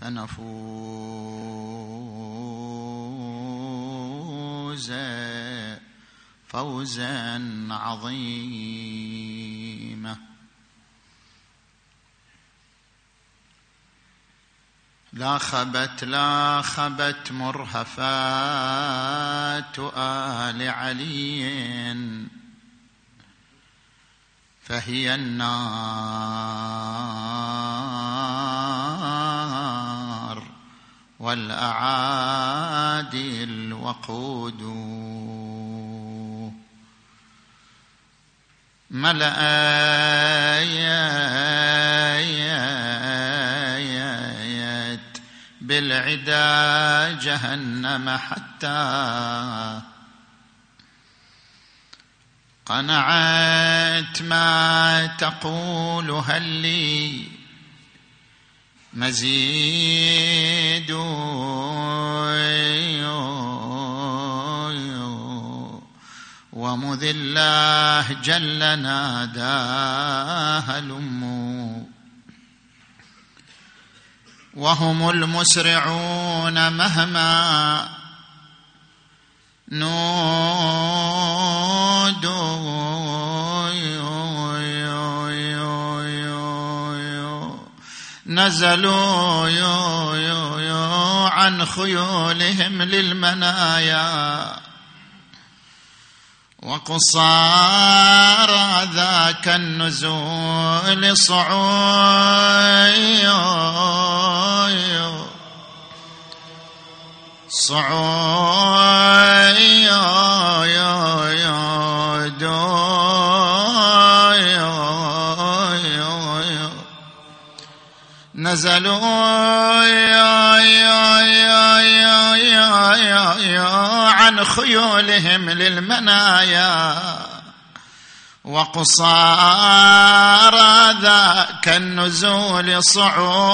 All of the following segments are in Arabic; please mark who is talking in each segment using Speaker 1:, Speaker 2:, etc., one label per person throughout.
Speaker 1: فنفوز فوزا عظيما. لا خبت لا خبت مرهفات آل علي. فهي النار. والأعادي الوقود ملأت بالعدا جهنم حتى قنعت ما تقول هل لي مزيد. ومذ الله جل ناداها الأم وهم المسرعون مهما نودوا. نزلوا يو يو يو عن خيولهم للمنايا. وقصار ذاك النزول صعود صعود نزلوا عن خيولهم للمنايا وقصار ذاك النزول صعود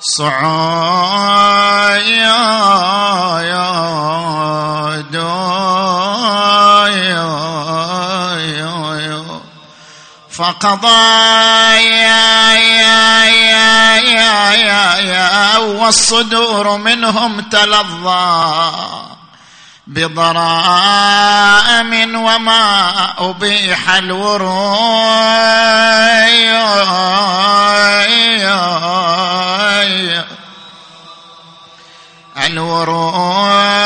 Speaker 1: صعود فقضى يا يا يا يا يا يا والصدور منهم تلظى بضرائم وما أبيح الورود الورود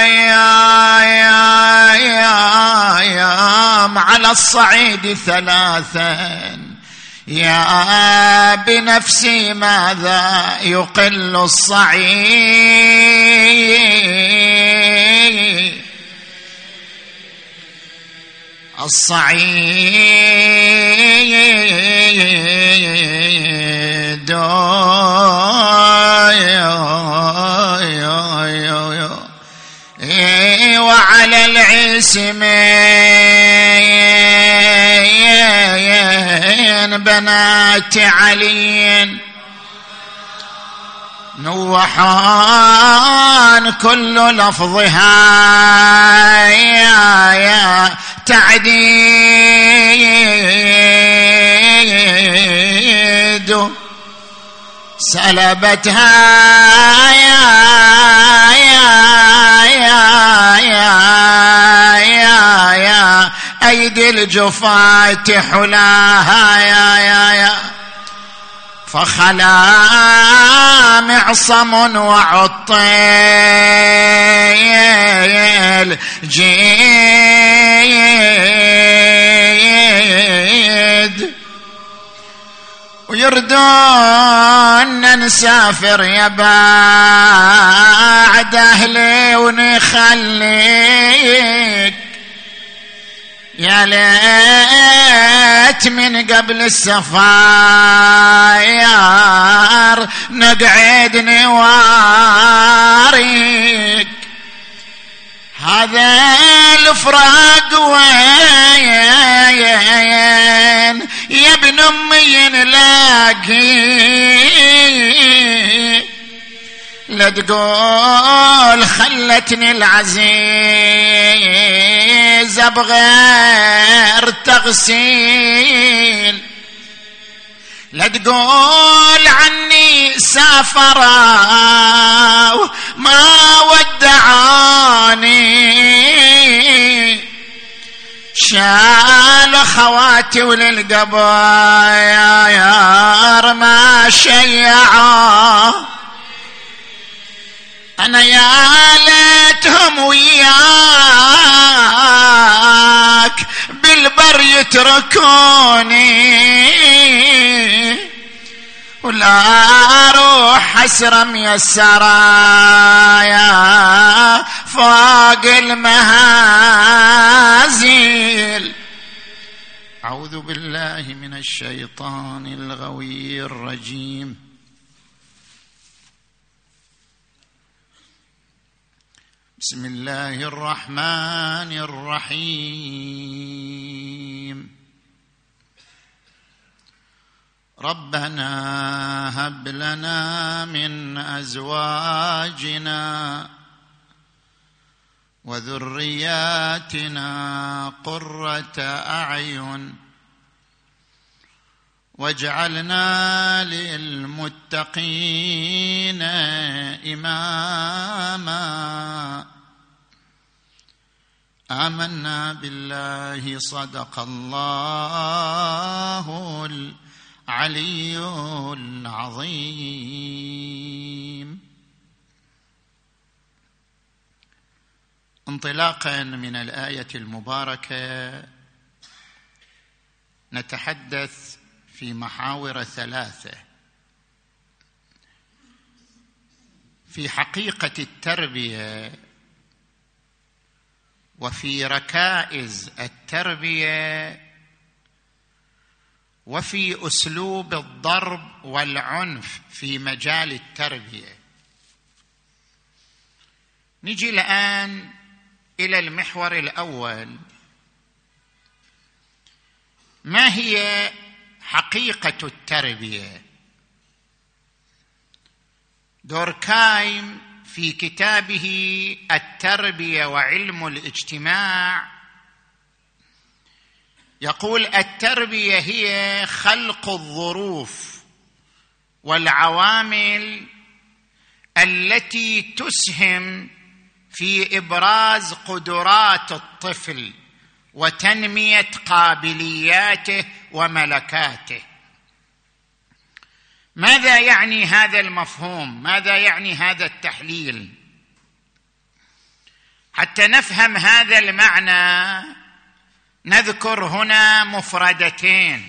Speaker 1: يا يا يا يا على الصعيد ثلاثا يا بنفسي ماذا يقل الصعيد الصعيد نوحان كل لفظها. يا يا تعديد. سلبتها. يا يا يا يا يا يا. أيدي الجفاة حلاها. يا يا يا. فخلا معصم وعطيل جيد. ويردون نسافر يا بعد أهلي ونخليك. يا ليت من قبل السفاير نقعد نواريك هذا الفراق وين يا ابن أمي نلاقي؟ لا تقول خلتني العزيز. بغير تغسيل. لا تقول عني سافروا ما ودعاني. شال خواتي وللقباير ما شيعوا أنا يا ليتهم وياك بالبر يتركوني ولا أروح أسرم يا السرايا فوق المهازيل. أعوذ بالله من الشيطان الغوي الرجيم. بسم الله الرحمن الرحيم. ربنا هب لنا من أزواجنا وذرياتنا قرة أعين واجعلنا للمتقين إماما. آمنا بالله صدق الله العلي العظيم. انطلاقا من الآية المباركة نتحدث في محاور ثلاثة. في حقيقة التربية وفي ركائز التربية وفي أسلوب الضرب والعنف في مجال التربية. نجي الآن إلى المحور الأول. ما هي حقيقة التربية. دوركايم في كتابه التربية وعلم الاجتماع يقول التربية هي خلق الظروف والعوامل التي تسهم في إبراز قدرات الطفل. وتنمية قابلياته وملكاته. ماذا يعني هذا المفهوم؟ ماذا يعني هذا التحليل؟ حتى نفهم هذا المعنى نذكر هنا مفردتين.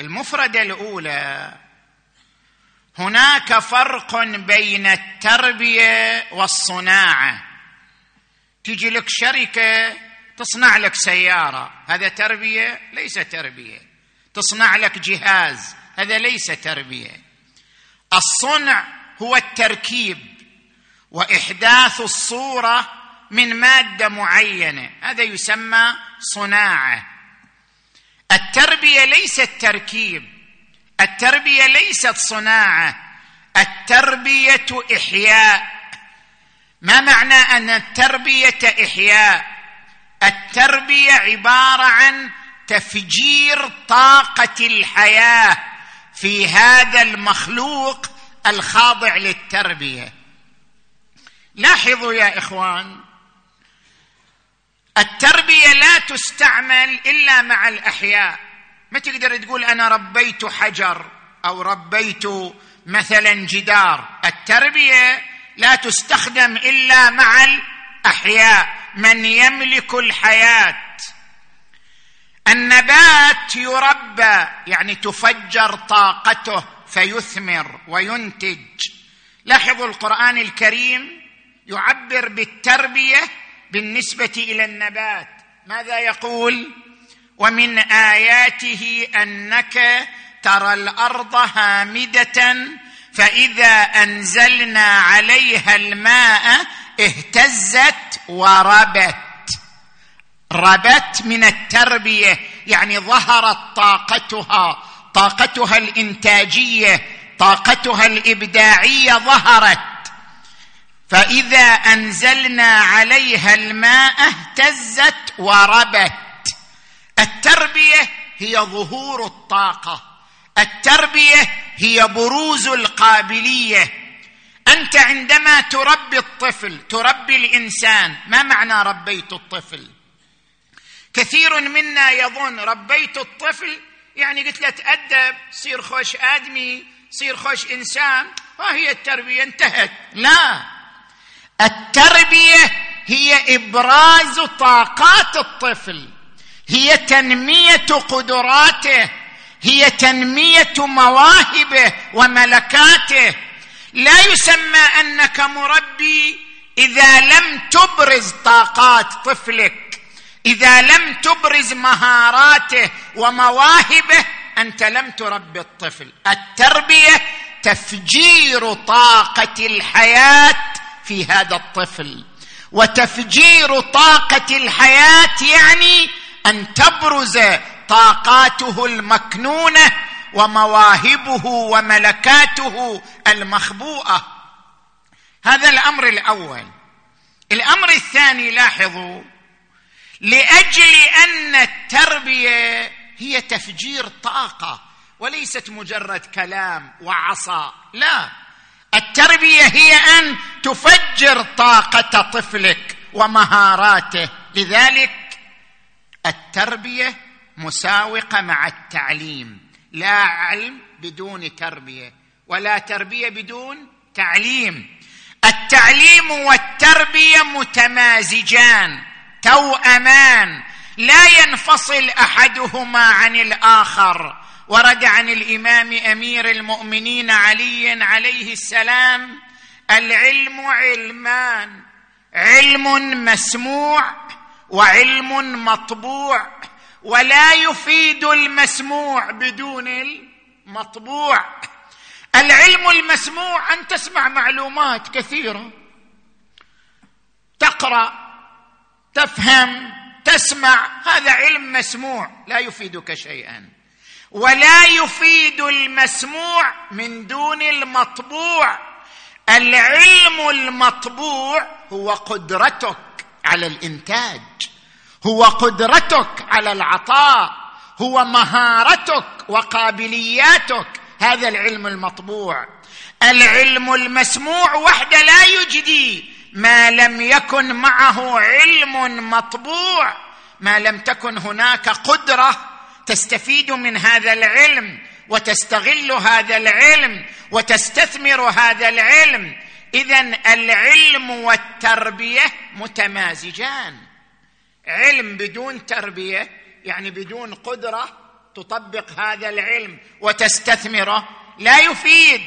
Speaker 1: المفردة الأولى هناك فرق بين التربية والصناعة. تجي لك شركة تصنع لك سيارة. هذا تربية ليس تربية. تصنع لك جهاز. هذا ليس تربية. الصنع هو التركيب وإحداث الصورة من مادة معينة. هذا يسمى صناعة. التربية ليست تركيب. التربية ليست صناعة. التربية إحياء. ما معنى أن التربية إحياء؟ التربية عبارة عن تفجير طاقة الحياة في هذا المخلوق الخاضع للتربية. لاحظوا يا إخوان التربية لا تستعمل إلا مع الأحياء. ما تقدر تقول أنا ربيت حجر أو ربيت مثلا جدار. التربية لا تستخدم إلا مع الاحياء من يملك الحياة. النبات يربى يعني تفجر طاقته فيثمر وينتج. لاحظوا القرآن الكريم يعبر بالتربية بالنسبة إلى النبات. ماذا يقول؟ ومن آياته أنك ترى الأرض هامدة فإذا أنزلنا عليها الماء اهتزت وربت. ربت من التربية يعني ظهرت طاقتها طاقتها الإنتاجية طاقتها الإبداعية ظهرت. فإذا أنزلنا عليها الماء اهتزت وربت. التربية هي ظهور الطاقة. التربية هي بروز القابلية. أنت عندما تربي الطفل تربي الإنسان ما معنى ربيت الطفل؟ كثير منا يظن ربيت الطفل يعني قلت له تأدب صير خوش آدمي صير خوش إنسان وهي التربية انتهت. لا. التربية هي إبراز طاقات الطفل هي تنمية قدراته هي تنمية مواهبه وملكاته. لا يسمى أنك مربي إذا لم تبرز طاقات طفلك إذا لم تبرز مهاراته ومواهبه أنت لم تربي الطفل. التربية تفجير طاقة الحياة في هذا الطفل. وتفجير طاقة الحياة يعني أن تبرز طاقاته المكنونة ومواهبه وملكاته المخبوءة. هذا الأمر الأول. الأمر الثاني لاحظوا لأجل أن التربية هي تفجير طاقة وليست مجرد كلام وعصا. لا التربية هي أن تفجر طاقة طفلك ومهاراته. لذلك التربية مساوقة مع التعليم. لا علم بدون تربية ولا تربية بدون تعليم. التعليم والتربية متمازجان توأمان لا ينفصل أحدهما عن الآخر. ورد عن الإمام أمير المؤمنين علي عليه السلام العلم علمان علم مسموع وعلم مطبوع. ولا يفيد المسموع بدون المطبوع. العلم المسموع أن تسمع معلومات كثيرة تقرأ تفهم تسمع هذا علم مسموع لا يفيدك شيئا. ولا يفيد المسموع من دون المطبوع. العلم المطبوع هو قدرتك على الإنتاج. هو قدرتك على العطاء هو مهارتك وقابلياتك. هذا العلم المطبوع. العلم المسموع وحده لا يجدي ما لم يكن معه علم مطبوع. ما لم تكن هناك قدرة تستفيد من هذا العلم وتستغل هذا العلم وتستثمر هذا العلم. اذا العلم والتربية متمازجان. علم بدون تربية يعني بدون قدرة تطبق هذا العلم وتستثمره لا يفيد.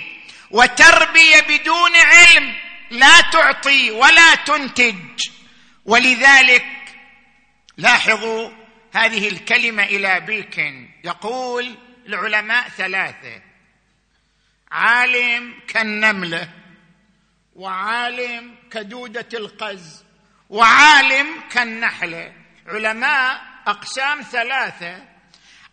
Speaker 1: وتربية بدون علم لا تعطي ولا تنتج. ولذلك لاحظوا هذه الكلمة إلى بيلكن يقول العلماء ثلاثة عالم كالنملة وعالم كدودة القز. وعالم كالنحله علماء أقسام ثلاثة.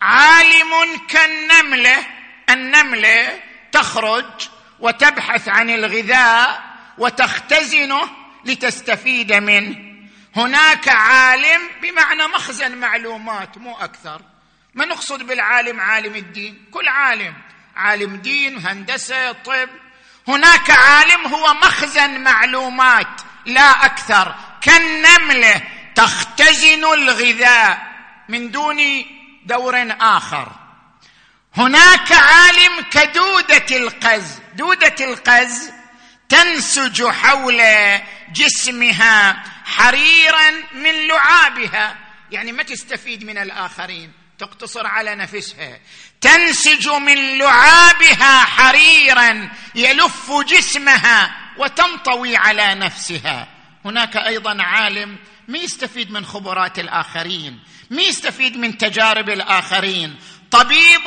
Speaker 1: عالم كالنمله النمله تخرج وتبحث عن الغذاء وتختزنه لتستفيد منه. هناك عالم بمعنى مخزن معلومات مو أكثر. ما نقصد بالعالم عالم الدين. كل عالم. عالم دين هندسة طب. هناك عالم هو مخزن معلومات لا أكثر. كالنمله تختزن الغذاء من دون دور آخر. هناك عالم كدودة القز دودة القز تنسج حول جسمها حريرا من لعابها يعني ما تستفيد من الآخرين تقتصر على نفسها. تنسج من لعابها حريرا يلف جسمها وتنطوي على نفسها. هناك أيضا عالم ما يستفيد من خبرات الآخرين ما يستفيد من تجارب الآخرين. طبيب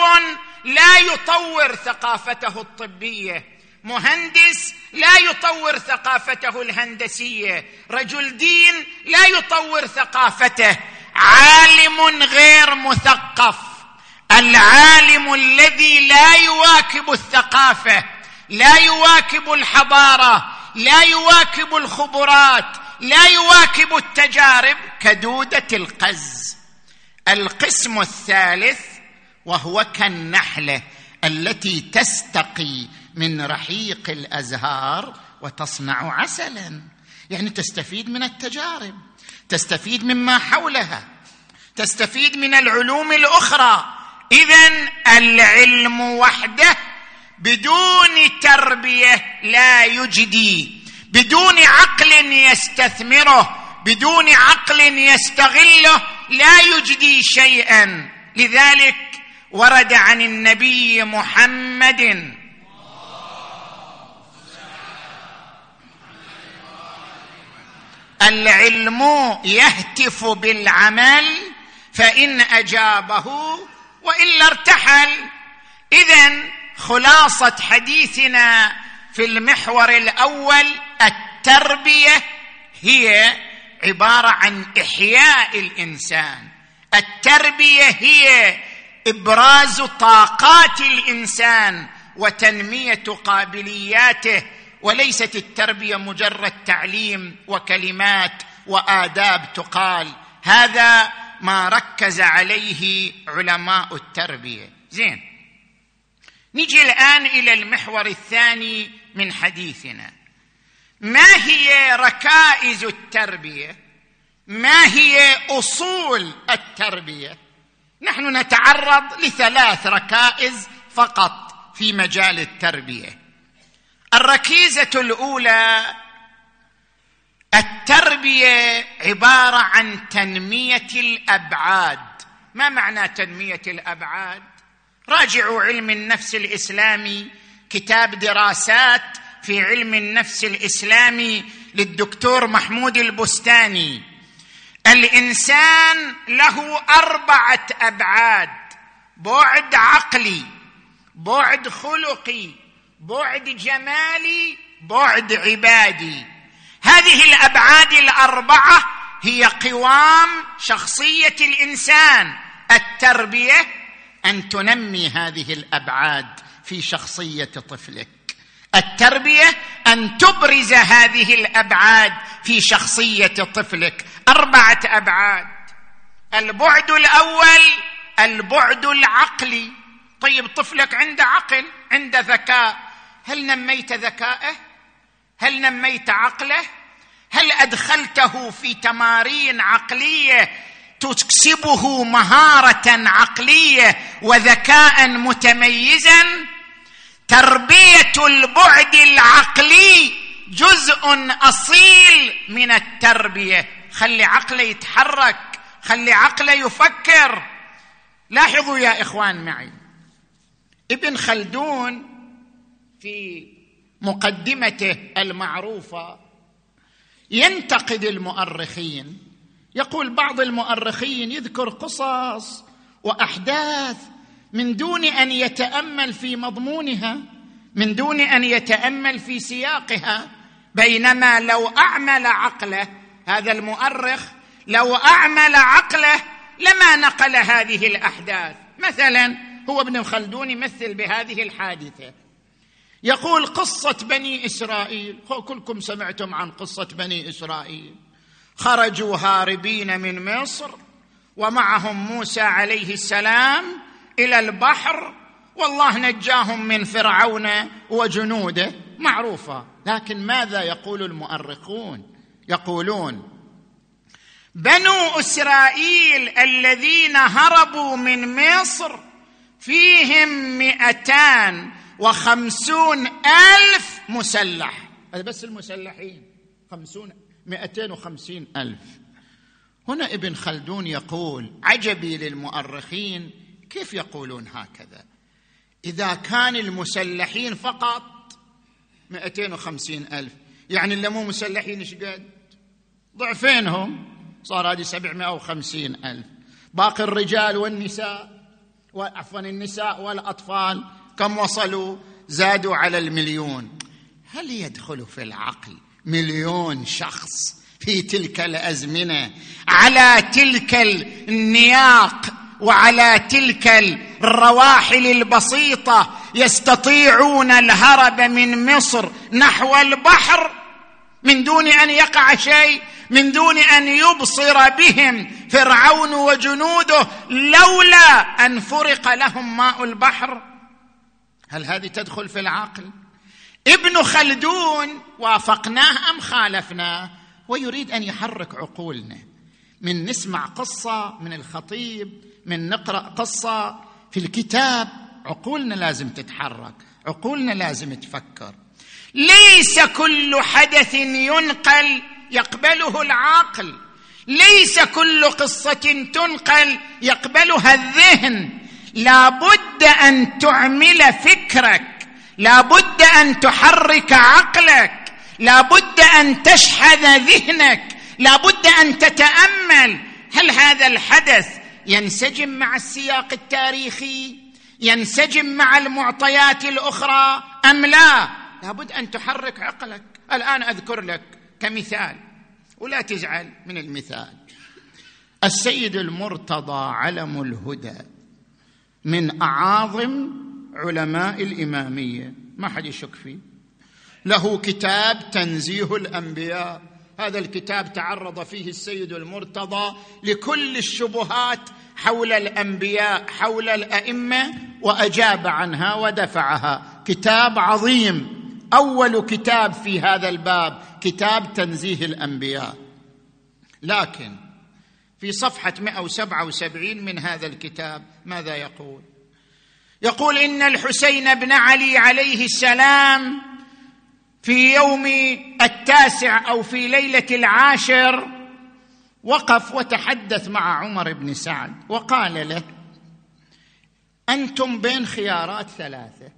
Speaker 1: لا يطور ثقافته الطبية. مهندس لا يطور ثقافته الهندسية. رجل دين لا يطور ثقافته. عالم غير مثقف. العالم الذي لا يواكب الثقافة لا يواكب الحضارة لا يواكب الخبرات لا يواكب التجارب كدودة القز. القسم الثالث وهو كالنحلة التي تستقي من رحيق الأزهار وتصنع عسلا. يعني تستفيد من التجارب تستفيد مما حولها تستفيد من العلوم الأخرى. اذا العلم وحده بدون تربية لا يجدي. بدون عقل يستثمره. بدون عقل يستغله لا يجدي شيئا. لذلك ورد عن النبي محمد. العلم يهتف بالعمل فإن أجابه وإلا ارتحل. اذا خلاصة حديثنا في المحور الأول التربية هي عبارة عن إحياء الإنسان. التربية هي إبراز طاقات الإنسان وتنمية قابلياته وليست التربية مجرد تعليم وكلمات وآداب تقال. هذا ما ركز عليه علماء التربية. زين. نجي الآن إلى المحور الثاني من حديثنا. ما هي ركائز التربية؟ ما هي أصول التربية؟ نحن نتعرض لثلاث ركائز فقط في مجال التربية. الركيزة الأولى التربية عبارة عن تنمية الأبعاد. ما معنى تنمية الأبعاد؟ راجعوا علم النفس الإسلامي كتاب دراسات في علم النفس الإسلامي للدكتور محمود البستاني. الإنسان له أربعة أبعاد بعد عقلي بعد خلقي بعد جمالي بعد عبادي. هذه الأبعاد الأربعة هي قوام شخصية الإنسان التربية أن تنمي هذه الأبعاد في شخصية طفلك. التربية أن تبرز هذه الأبعاد في شخصية طفلك. أربعة أبعاد. البعد الأول البعد العقلي. طيب طفلك عنده عقل عنده ذكاء. هل نميت ذكائه هل نميت عقله؟ هل أدخلته في تمارين عقلية تكسبه مهارة عقلية وذكاء متميزا تربية البعد العقلي جزء أصيل من التربية. خلي عقله يتحرك خلي عقله يفكر. لاحظوا يا إخوان معي ابن خلدون في مقدمته المعروفة ينتقد المؤرخين يقول بعض المؤرخين يذكر قصص وأحداث من دون أن يتأمل في مضمونها من دون أن يتأمل في سياقها بينما لو أعمل عقله هذا المؤرخ لو أعمل عقله لما نقل هذه الأحداث. مثلا هو ابن خلدون يمثل بهذه الحادثة. يقول قصة بني إسرائيل كلكم سمعتم عن قصة بني إسرائيل. خرجوا هاربين من مصر ومعهم موسى عليه السلام إلى البحر والله نجاهم من فرعون وجنوده. معروفة. لكن ماذا يقول المؤرخون؟ يقولون بنو إسرائيل الذين هربوا من مصر فيهم مئتان وخمسون ألف مسلح. هذا بس المسلحين. خمسون مئتين وخمسين ألف. هنا ابن خلدون يقول عجبي للمؤرخين كيف يقولون هكذا. إذا كان المسلحين فقط 250 ألف. يعني اللي مو مسلحين إيش قد؟ ضعفينهم. صار هذه 750 ألف. باقي الرجال والنساء عفوا النساء والأطفال كم وصلوا؟ زادوا على المليون. هل يدخل في العقل مليون شخص في تلك الأزمنة على تلك النياق وعلى تلك الرواحل البسيطة يستطيعون الهرب من مصر نحو البحر من دون أن يقع شيء من دون أن يبصر بهم فرعون وجنوده لولا أن فرق لهم ماء البحر. هل هذه تدخل في العقل؟ ابن خلدون وافقناه أم خالفناه ويريد أن يحرك عقولنا. من نسمع قصة من الخطيب من نقرأ قصة في الكتاب عقولنا لازم تتحرك عقولنا لازم تفكر. ليس كل حدث ينقل يقبله العقل. ليس كل قصة تنقل يقبلها الذهن. لابد أن تعمل فكرك. لابد أن تحرك عقلك لابد أن تشحذ ذهنك لابد أن تتأمل. هل هذا الحدث ينسجم مع السياق التاريخي؟ ينسجم مع المعطيات الأخرى؟ أم لا؟ لابد أن تحرك عقلك. الآن أذكر لك كمثال ولا تزعل من المثال. السيد المرتضى علم الهدى من أعاظم علماء الإمامية. ما حد يشك فيه. له كتاب تنزيه الأنبياء. هذا الكتاب تعرض فيه السيد المرتضى لكل الشبهات حول الأنبياء حول الأئمة وأجاب عنها ودفعها. كتاب عظيم. أول كتاب في هذا الباب كتاب تنزيه الأنبياء. لكن في صفحة 177 من هذا الكتاب ماذا يقول؟ يقول إن الحسين بن علي عليه السلام في يوم التاسع أو في ليلة العاشر وقف وتحدث مع عمر بن سعد وقال له أنتم بين خيارات ثلاثة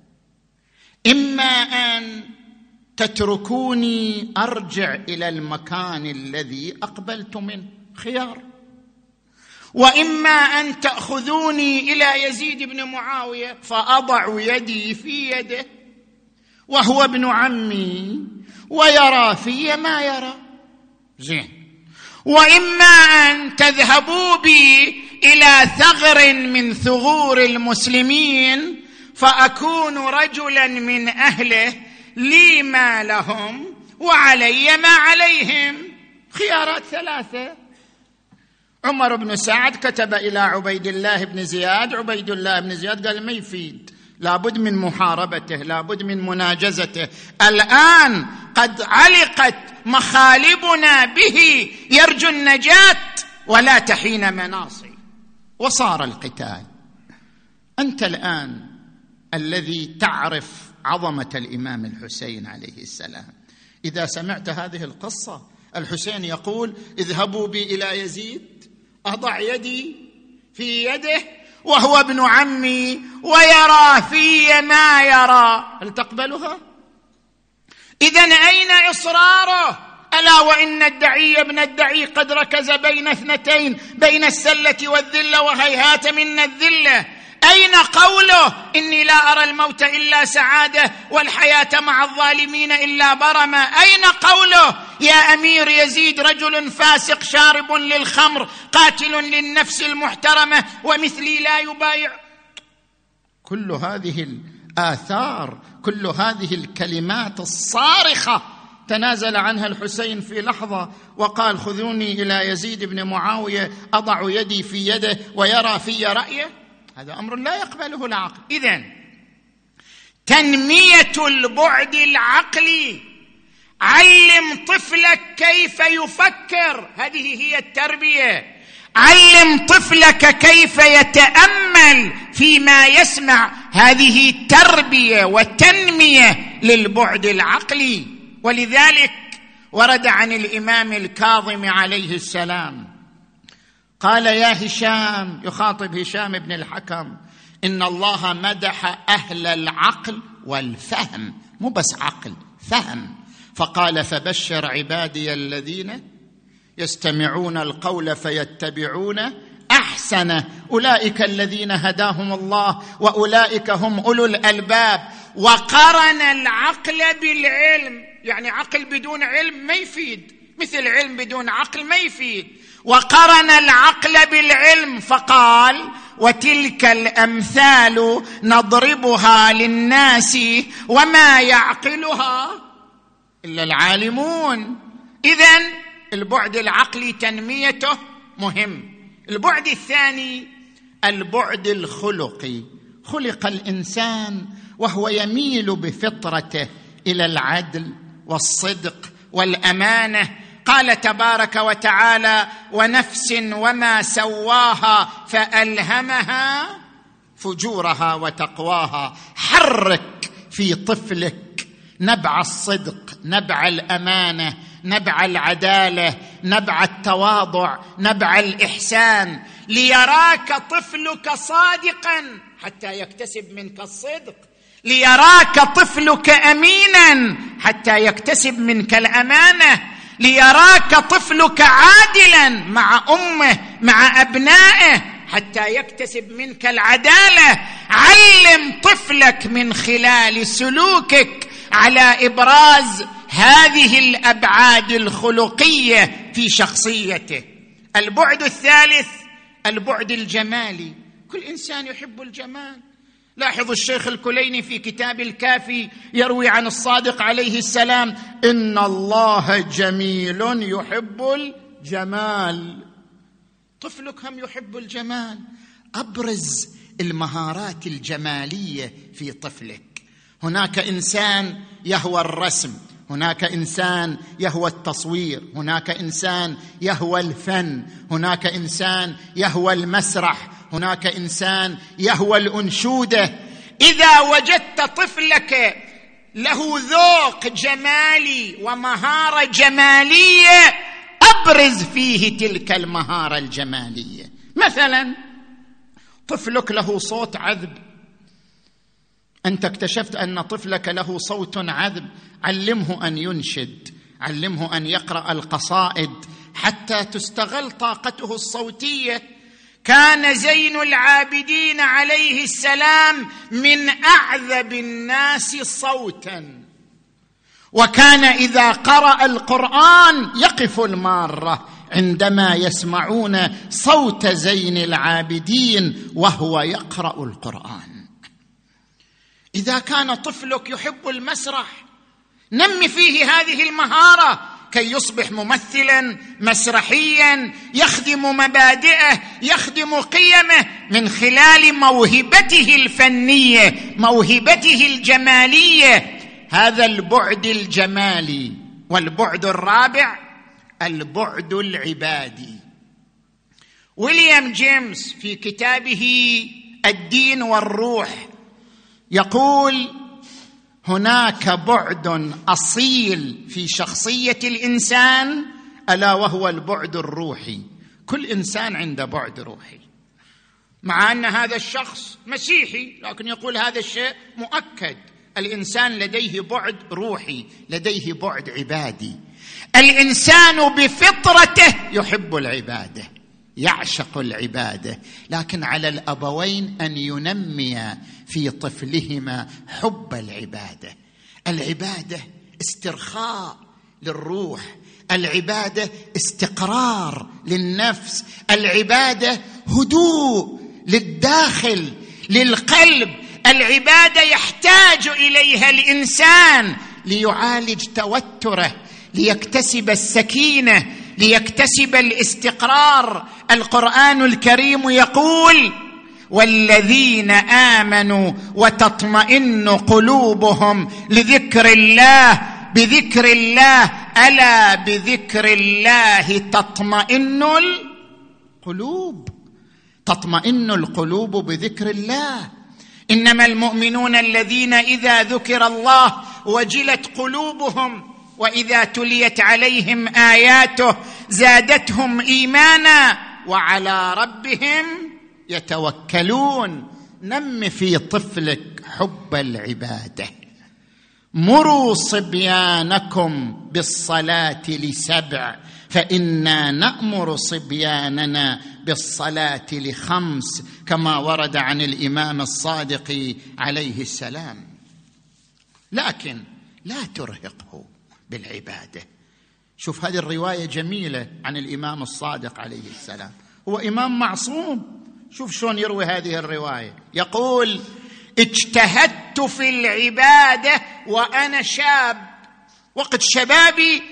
Speaker 1: إما أن تتركوني أرجع إلى المكان الذي أقبلت منه خيار. وإما أن تأخذوني إلى يزيد بن معاوية فأضع يدي في يده وهو ابن عمي ويرى في ما يرى. زين. وإما أن تذهبوا بي إلى ثغر من ثغور المسلمين فأكون رجلا من أهله لي ما لهم وعلي ما عليهم. خيارات ثلاثة. عمر بن سعد كتب إلى عبيد الله بن زياد عبيد الله بن زياد قال ما يفيد؟ لابد من محاربته لابد من مناجزته. الآن قد علقت مخالبنا به يرجو النجاة ولا تحين مناصي. وصار القتال. أنت الآن الذي تعرف عظمة الإمام الحسين عليه السلام. إذا سمعت هذه القصة الحسين يقول اذهبوا بي إلى يزيد. أضع يدي في يده وهو ابن عمي ويرى في ما يرى. هل تقبلها؟ اذا أين إصراره؟ ألا وإن الدعي ابن الدعي قد ركز بين اثنتين بين السلة والذلة وهيهات منا الذلة. أين قوله؟ إني لا أرى الموت إلا سعادة والحياة مع الظالمين إلا برما أين قوله؟ يا أمير يزيد رجل فاسق شارب للخمر قاتل للنفس المحترمة ومثلي لا يبايع. كل هذه الآثار كل هذه الكلمات الصارخة تنازل عنها الحسين في لحظة وقال خذوني إلى يزيد بن معاوية أضع يدي في يده ويرى في رأيه. هذا أمر لا يقبله العقل. اذا تنمية البعد العقلي. علم طفلك كيف يفكر. هذه هي التربية. علم طفلك كيف يتأمل فيما يسمع. هذه تربية وتنمية للبعد العقلي. ولذلك ورد عن الإمام الكاظم عليه السلام قال يا هشام يخاطب هشام بن الحكم
Speaker 2: إن الله مدح أهل العقل والفهم مو بس عقل فهم. فقال فبشر عبادي الذين يستمعون القول فيتبعون أحسن. أولئك الذين هداهم الله وأولئك هم أولو الألباب. وقرن العقل بالعلم. يعني عقل بدون علم ما يفيد. مثل علم بدون عقل ما يفيد. وقرن العقل بالعلم فقال وتلك الأمثال نضربها للناس وما يعقلها إلا العالمون. اذا البعد العقلي تنميته مهم. البعد الثاني البعد الخلقي. خلق الإنسان وهو يميل بفطرته إلى العدل والصدق والأمانة قال تبارك وتعالى ونفس وما سواها فألهمها فجورها وتقواها. حرك في طفلك نبع الصدق نبع الأمانة نبع العدالة نبع التواضع نبع الإحسان ليراك طفلك صادقا حتى يكتسب منك الصدق. ليراك طفلك امينا حتى يكتسب منك الأمانة. ليراك طفلك عادلا مع أمه مع أبنائه حتى يكتسب منك العدالة. علم طفلك من خلال سلوكك على إبراز هذه الأبعاد الخلقية في شخصيته. البعد الثالث البعد الجمالي. كل إنسان يحب الجمال. لاحظوا الشيخ الكليني في كتاب الكافي يروي عن الصادق عليه السلام إن الله جميل يحب الجمال. طفلك هم يحب الجمال. أبرز المهارات الجمالية في طفلك. هناك إنسان يهوى الرسم. هناك إنسان يهوى التصوير هناك إنسان يهوى الفن هناك إنسان يهوى المسرح هناك إنسان يهوى الأنشودة. إذا وجدت طفلك له ذوق جمالي ومهارة جمالية أبرز فيه تلك المهارة الجمالية. مثلا طفلك له صوت عذب أنت اكتشفت أن طفلك له صوت عذب. علمه أن ينشد. علمه أن يقرأ القصائد. حتى تستغل طاقته الصوتية. كان زين العابدين عليه السلام من أعذب الناس صوتا. وكان إذا قرأ القرآن يقف المارة عندما يسمعون صوت زين العابدين وهو يقرأ القرآن. إذا كان طفلك يحب المسرح نم فيه هذه المهارة كي يصبح ممثلا مسرحيا يخدم مبادئه يخدم قيمه من خلال موهبته الفنية موهبته الجمالية. هذا البعد الجمالي والبعد الرابع البعد العبادي. ويليام جيمس في كتابه الدين والروح يقول هناك بعد أصيل في شخصية الإنسان ألا وهو البعد الروحي. كل إنسان عنده بعد روحي. مع أن هذا الشخص مسيحي لكن يقول هذا الشيء مؤكد. الإنسان لديه بعد روحي لديه بعد عبادي. الإنسان بفطرته يحب العبادة. يعشق العبادة لكن على الأبوين أن ينميا في طفلهما حب العبادة. العبادة استرخاء للروح العبادة استقرار للنفس العبادة هدوء للداخل للقلب. العبادة يحتاج إليها الإنسان ليعالج توتره ليكتسب السكينة ليكتسب الاستقرار. القرآن الكريم يقول والذين آمنوا وتطمئن قلوبهم لذكر الله بذكر الله ألا بذكر الله تطمئن القلوب؟ تطمئن القلوب بذكر الله. إنما المؤمنون الذين إذا ذكر الله وجلت قلوبهم وإذا تليت عليهم آياته زادتهم إيمانا وعلى ربهم يتوكلون. نم في طفلك حب العبادة. مروا صبيانكم بالصلاة لسبع فإنا نأمر صبياننا بالصلاة لخمس كما ورد عن الإمام الصادق عليه السلام. لكن لا ترهقه. بالعبادة. شوف هذه الرواية جميلة عن الإمام الصادق عليه السلام. هو إمام معصوم. شوف شلون يروي هذه الرواية. يقول اجتهدت في العبادة وأنا شاب. وقت شبابي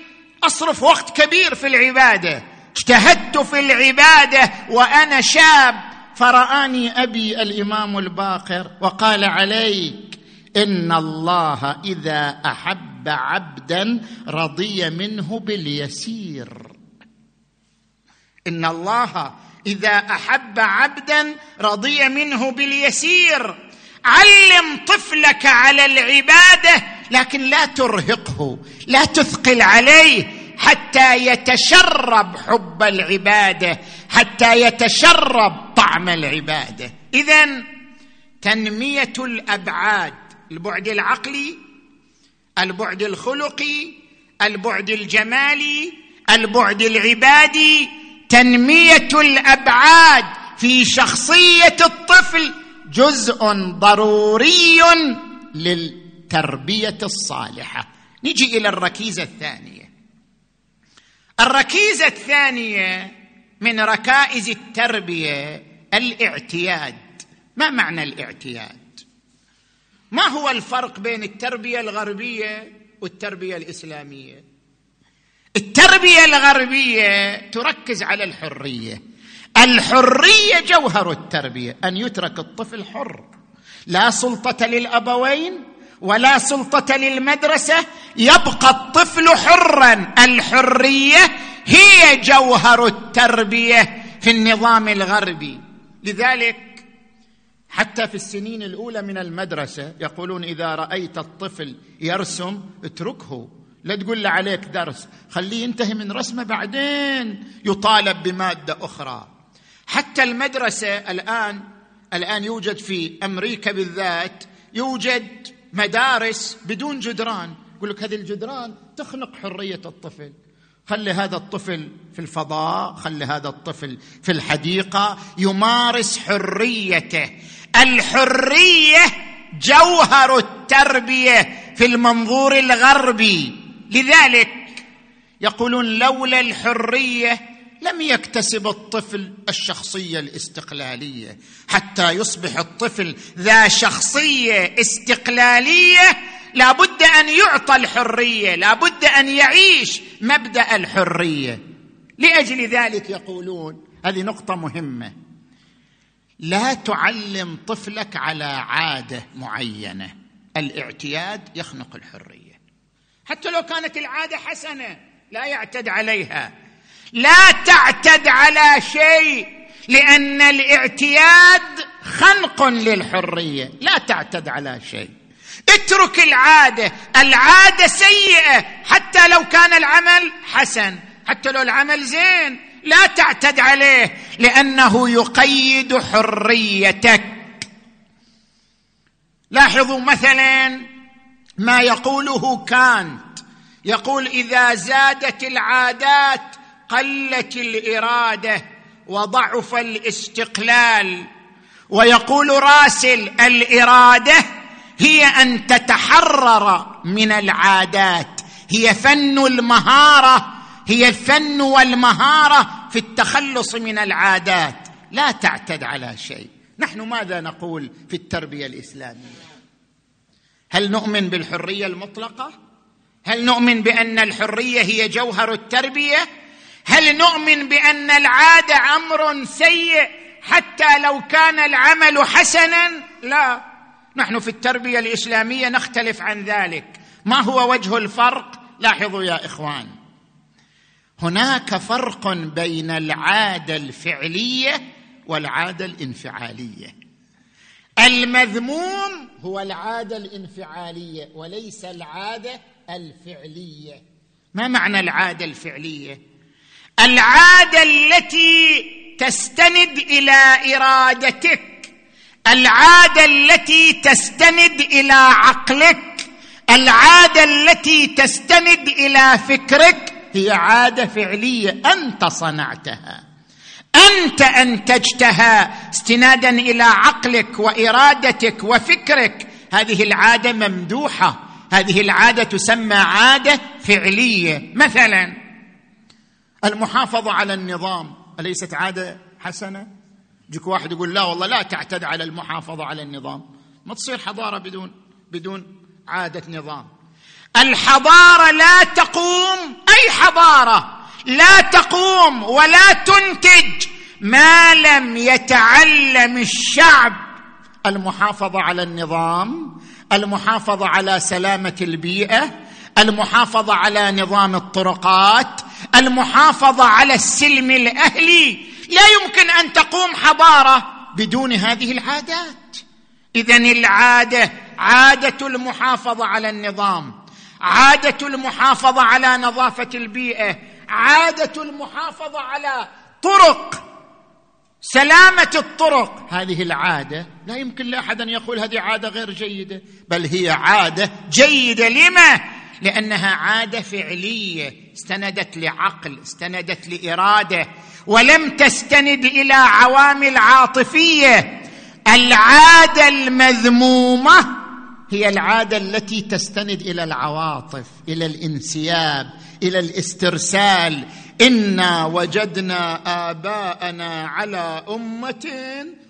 Speaker 2: أصرف وقت كبير في العبادة. اجتهدت في العبادة وأنا شاب. فرآني أبي الإمام الباقر وقال عليك إن الله إذا أحب عبدا رضي منه باليسير. إن الله إذا أحب عبدا رضي منه باليسير. علم طفلك على العبادة لكن لا ترهقه لا تثقل عليه حتى يتشرب حب العبادة حتى يتشرب طعم العبادة. اذا تنمية الأبعاد البعد العقلي البعد الخلقي البعد الجمالي البعد العبادي تنمية الأبعاد في شخصية الطفل جزء ضروري للتربية الصالحة. نجي إلى الركيزة الثانية. الركيزة الثانية من ركائز التربية الاعتياد. ما معنى الاعتياد؟ ما هو الفرق بين التربية الغربية والتربية الإسلامية؟ التربية الغربية تركز على الحرية. الحرية جوهر التربية أن يترك الطفل حر. لا سلطة للأبوين ولا سلطة للمدرسة يبقى الطفل حرا. الحرية هي جوهر التربية في النظام الغربي. لذلك حتى في السنين الأولى من المدرسة يقولون إذا رأيت الطفل يرسم اتركه. لا تقول له عليك درس خليه ينتهي من رسمه بعدين يطالب بمادة أخرى. حتى المدرسة الآن الآن يوجد في أمريكا بالذات يوجد مدارس بدون جدران. يقول لك هذه الجدران تخنق حرية الطفل. خلي هذا الطفل في الفضاء خلي هذا الطفل في الحديقة يمارس حريته. الحرية جوهر التربية في المنظور الغربي. لذلك يقولون لولا الحرية لم يكتسب الطفل الشخصية الاستقلالية. حتى يصبح الطفل ذا شخصية استقلالية لابد أن يعطى الحرية لابد أن يعيش مبدأ الحرية. لأجل ذلك يقولون هذه نقطة مهمة. لا تعلم طفلك على عادة معينة. الاعتياد يخنق الحرية. حتى لو كانت العادة حسنة لا يعتد عليها. لا تعتد على شيء لأن الاعتياد خنق للحرية. لا تعتد على شيء. اترك العادة. العادة سيئة حتى لو كان العمل حسن. حتى لو العمل زين لا تعتد عليه لأنه يقيد حريتك. لاحظوا مثلا ما يقوله كانت. يقول إذا زادت العادات قلت الإرادة وضعف الاستقلال. ويقول راسل الإرادة هي أن تتحرر من العادات. هي فن المهارة هي الفن والمهارة في التخلص من العادات. لا تعتد على شيء. نحن ماذا نقول في التربية الإسلامية؟ هل نؤمن بالحرية المطلقة؟ هل نؤمن بأن الحرية هي جوهر التربية؟ هل نؤمن بأن العاده أمر سيء حتى لو كان العمل حسنا؟ لا. نحن في التربية الإسلامية نختلف عن ذلك. ما هو وجه الفرق؟ لاحظوا يا إخوان. هناك فرق بين العادة الفعلية والعادة الانفعالية. المذموم هو العادة الانفعالية وليس العادة الفعلية. ما معنى العادة الفعلية؟ العادة التي تستند إلى إرادتك.
Speaker 1: العادة التي تستند إلى عقلك. العادة التي تستند إلى فكرك. هي عاده فعلية أنت صنعتها. أنت أنتجتها استنادا إلى عقلك وإرادتك وفكرك. هذه العادة ممدوحة. هذه العادة تسمى عادة فعلية. مثلا المحافظة على النظام. أليست عادة حسنة؟ يجيك واحد يقول لا والله لا تعتد على المحافظة على النظام. ما تصير حضارة بدون بدون عادة نظام. الحضارة لا تقوم أي حضارة؟ لا تقوم ولا تنتج ما لم يتعلم الشعب. المحافظة على النظام المحافظة على سلامة البيئة المحافظة على نظام الطرقات المحافظة على السلم الأهلي. لا يمكن أن تقوم حضارة بدون هذه العادات. اذا العادة عادة المحافظة على النظام. عادة المحافظة على نظافة البيئة عادة المحافظة على طرق سلامة الطرق. هذه العادة لا يمكن لأحد أن يقول هذه عادة غير جيدة بل هي عادة جيدة. لما؟ لأنها عادة فعلية استندت لعقل استندت لإرادة ولم تستند إلى عوامل عاطفية. العادة المذمومة هي العادة التي تستند إلى العواطف إلى الانسياب إلى الاسترسال. إنا وجدنا آباءنا على أمة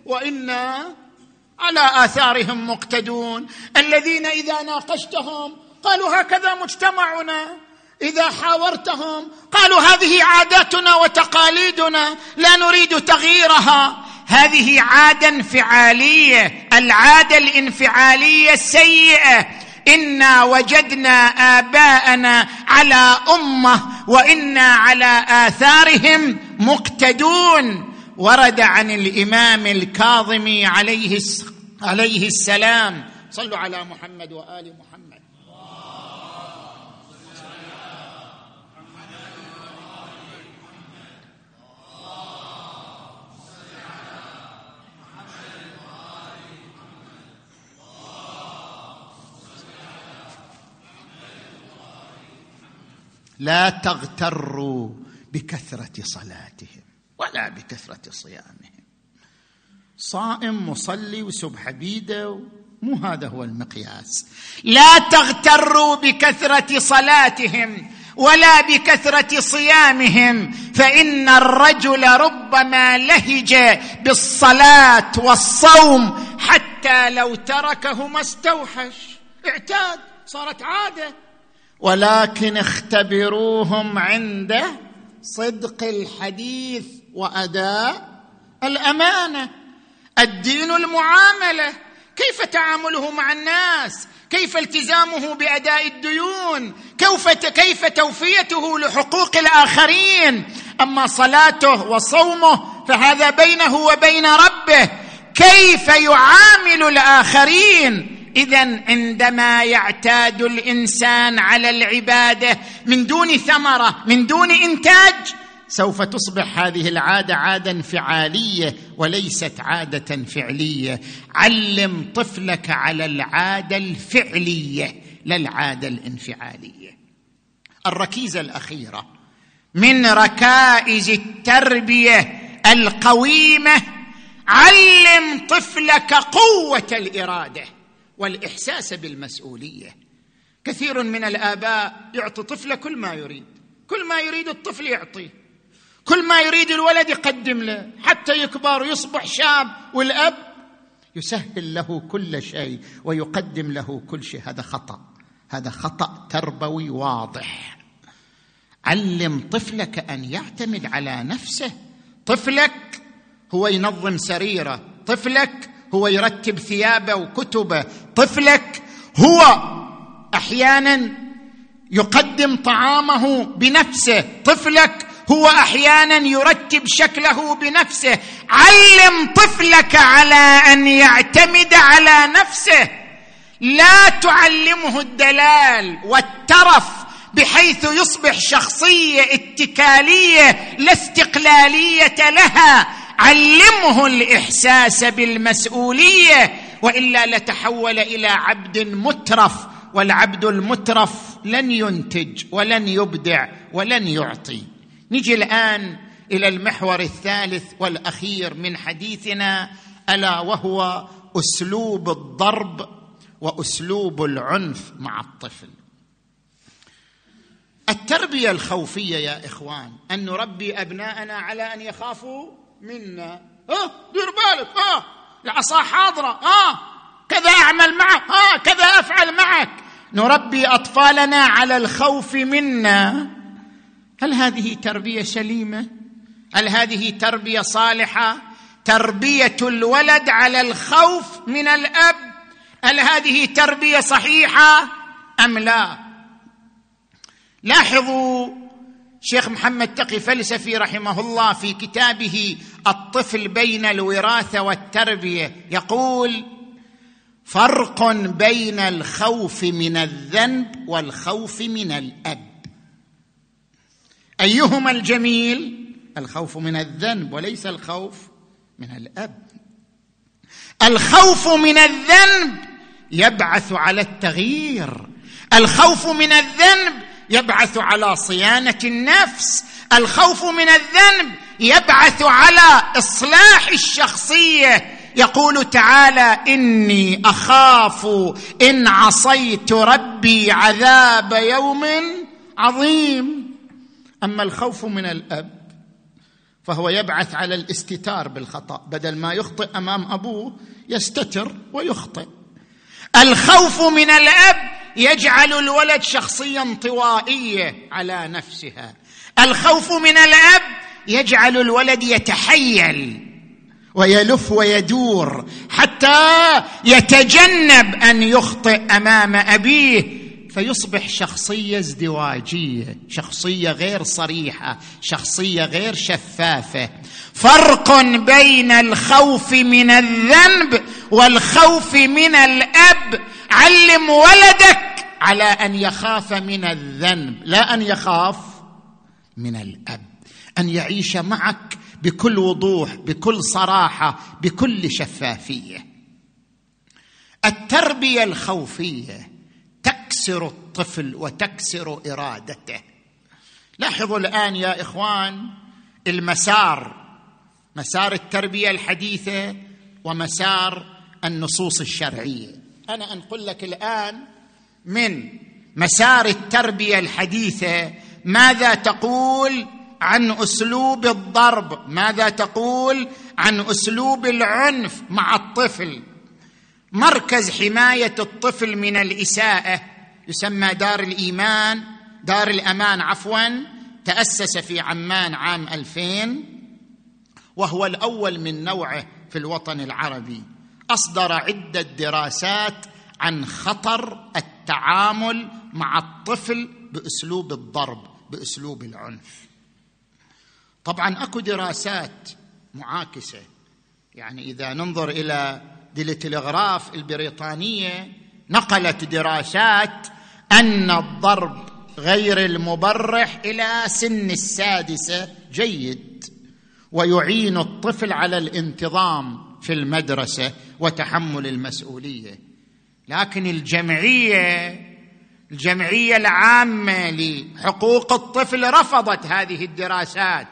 Speaker 1: وإنا على آثارهم مقتدون. الذين إذا ناقشتهم قالوا هكذا مجتمعنا. إذا حاورتهم قالوا هذه عاداتنا وتقاليدنا لا نريد تغييرها. هذه عاده انفعاليه العادة الانفعالية السيئة. إنا وجدنا آباءنا على أمة وإنا على آثارهم مقتدون. ورد عن الإمام الكاظم عليه عليه السلام صلوا على محمد وآل محمد. لا تغتروا بكثرة صلاتهم ولا بكثرة صيامهم. صائم مصلي وسبح بيده مو هذا هو المقياس. لا تغتروا بكثرة صلاتهم ولا بكثرة صيامهم فإن الرجل ربما لهج بالصلاة والصوم حتى لو تركهما استوحش. اعتاد صارت عادة. ولكن اختبروهم عند صدق الحديث وأداء الأمانة. الدين المعاملة كيف تعامله مع الناس؟ كيف التزامه بأداء الديون؟ كيف كيف توفيته لحقوق الآخرين؟ أما صلاته وصومه فهذا بينه وبين ربه. كيف يعامل الآخرين؟ اذا عندما يعتاد الإنسان على العبادة من دون ثمرة من دون إنتاج سوف تصبح هذه العادة عاده انفعاليه وليست عادة فعلية. علم طفلك على العادة الفعلية لا العادة الانفعالية. الركيزة الأخيرة من ركائز التربية القويمة علم طفلك قوة الإرادة. والإحساس بالمسؤولية. كثير من الآباء يعطي طفله كل ما يريد. كل ما يريد الطفل يعطيه كل ما يريد الولد يقدم له. حتى يكبر ويصبح شاب والأب يسهل له كل شيء ويقدم له كل شيء. هذا خطأ. هذا خطأ تربوي واضح. علم طفلك أن يعتمد على نفسه. طفلك هو ينظم سريره. طفلك هو يرتب ثيابه وكتبه. طفلك هو أحيانا يقدم طعامه بنفسه. طفلك هو أحيانا يرتب شكله بنفسه. علم طفلك على أن يعتمد على نفسه. لا تعلمه الدلال والترف بحيث يصبح شخصية اتكالية لا استقلالية لها. علمه الإحساس بالمسؤولية وإلا لتحول إلى عبد مترف والعبد المترف لن ينتج ولن يبدع ولن يعطي. نجي الآن إلى المحور الثالث والأخير من حديثنا ألا وهو أسلوب الضرب وأسلوب العنف مع الطفل. التربية الخوفية يا إخوان أن نربي أبناءنا على أن يخافوا؟ منا. ها دير بالك. ها العصا حاضرة. ها كذا أعمل معك. ها كذا أفعل معك. نربي أطفالنا على الخوف منا. هل هذه تربية سليمة؟ هل هذه تربية صالحة؟ تربية الولد على الخوف من الأب. هل هذه تربية صحيحة أم لا؟ لاحظوا شيخ محمد تقي فلسفي رحمه الله في كتابه الطفل بين الوراثة والتربية. يقول فرق بين الخوف من الذنب والخوف من الأب. أيهما الجميل؟ الخوف من الذنب وليس الخوف من الأب. الخوف من الذنب يبعث على التغيير. الخوف من الذنب يبعث على صيانة النفس. الخوف من الذنب يبعث على إصلاح الشخصية. يقول تعالى إني أخاف إن عصيت ربي عذاب يوم عظيم. أما الخوف من الأب فهو يبعث على الاستتار بالخطأ بدل ما يخطئ أمام أبوه يستتر ويخطئ. الخوف من الأب يجعل الولد شخصيه انطوائيه على نفسها. الخوف من الأب يجعل الولد يتحيل ويلف ويدور حتى يتجنب أن يخطئ أمام أبيه فيصبح شخصية ازدواجية شخصية غير صريحة شخصية غير شفافة. فرق بين الخوف من الذنب والخوف من الأب. علم ولدك على أن يخاف من الذنب لا أن يخاف من الأب. أن يعيش معك بكل وضوح بكل صراحة بكل شفافية. التربية الخوفية تكسر الطفل وتكسر إرادته. لاحظوا الآن يا إخوان المسار مسار التربية الحديثة ومسار النصوص الشرعية. أنا أنقل لك الآن من مسار التربية الحديثة ماذا تقول عن أسلوب الضرب. ماذا تقول؟ عن أسلوب العنف مع الطفل. مركز حماية الطفل من الإساءة يسمى دار الإيمان دار الأمان عفوا تأسس في عمان عام 2000 وهو الأول من نوعه في الوطن العربي. أصدر عدة دراسات عن خطر التعامل مع الطفل بأسلوب الضرب بأسلوب العنف. طبعا أكو دراسات معاكسة. يعني إذا ننظر إلى دي التلغراف البريطانية نقلت دراسات أن الضرب غير المبرح إلى سن السادسة جيد ويعين الطفل على الانتظام في المدرسة وتحمل المسؤولية. لكن الجمعية الجمعية العامة لحقوق الطفل رفضت هذه الدراسات.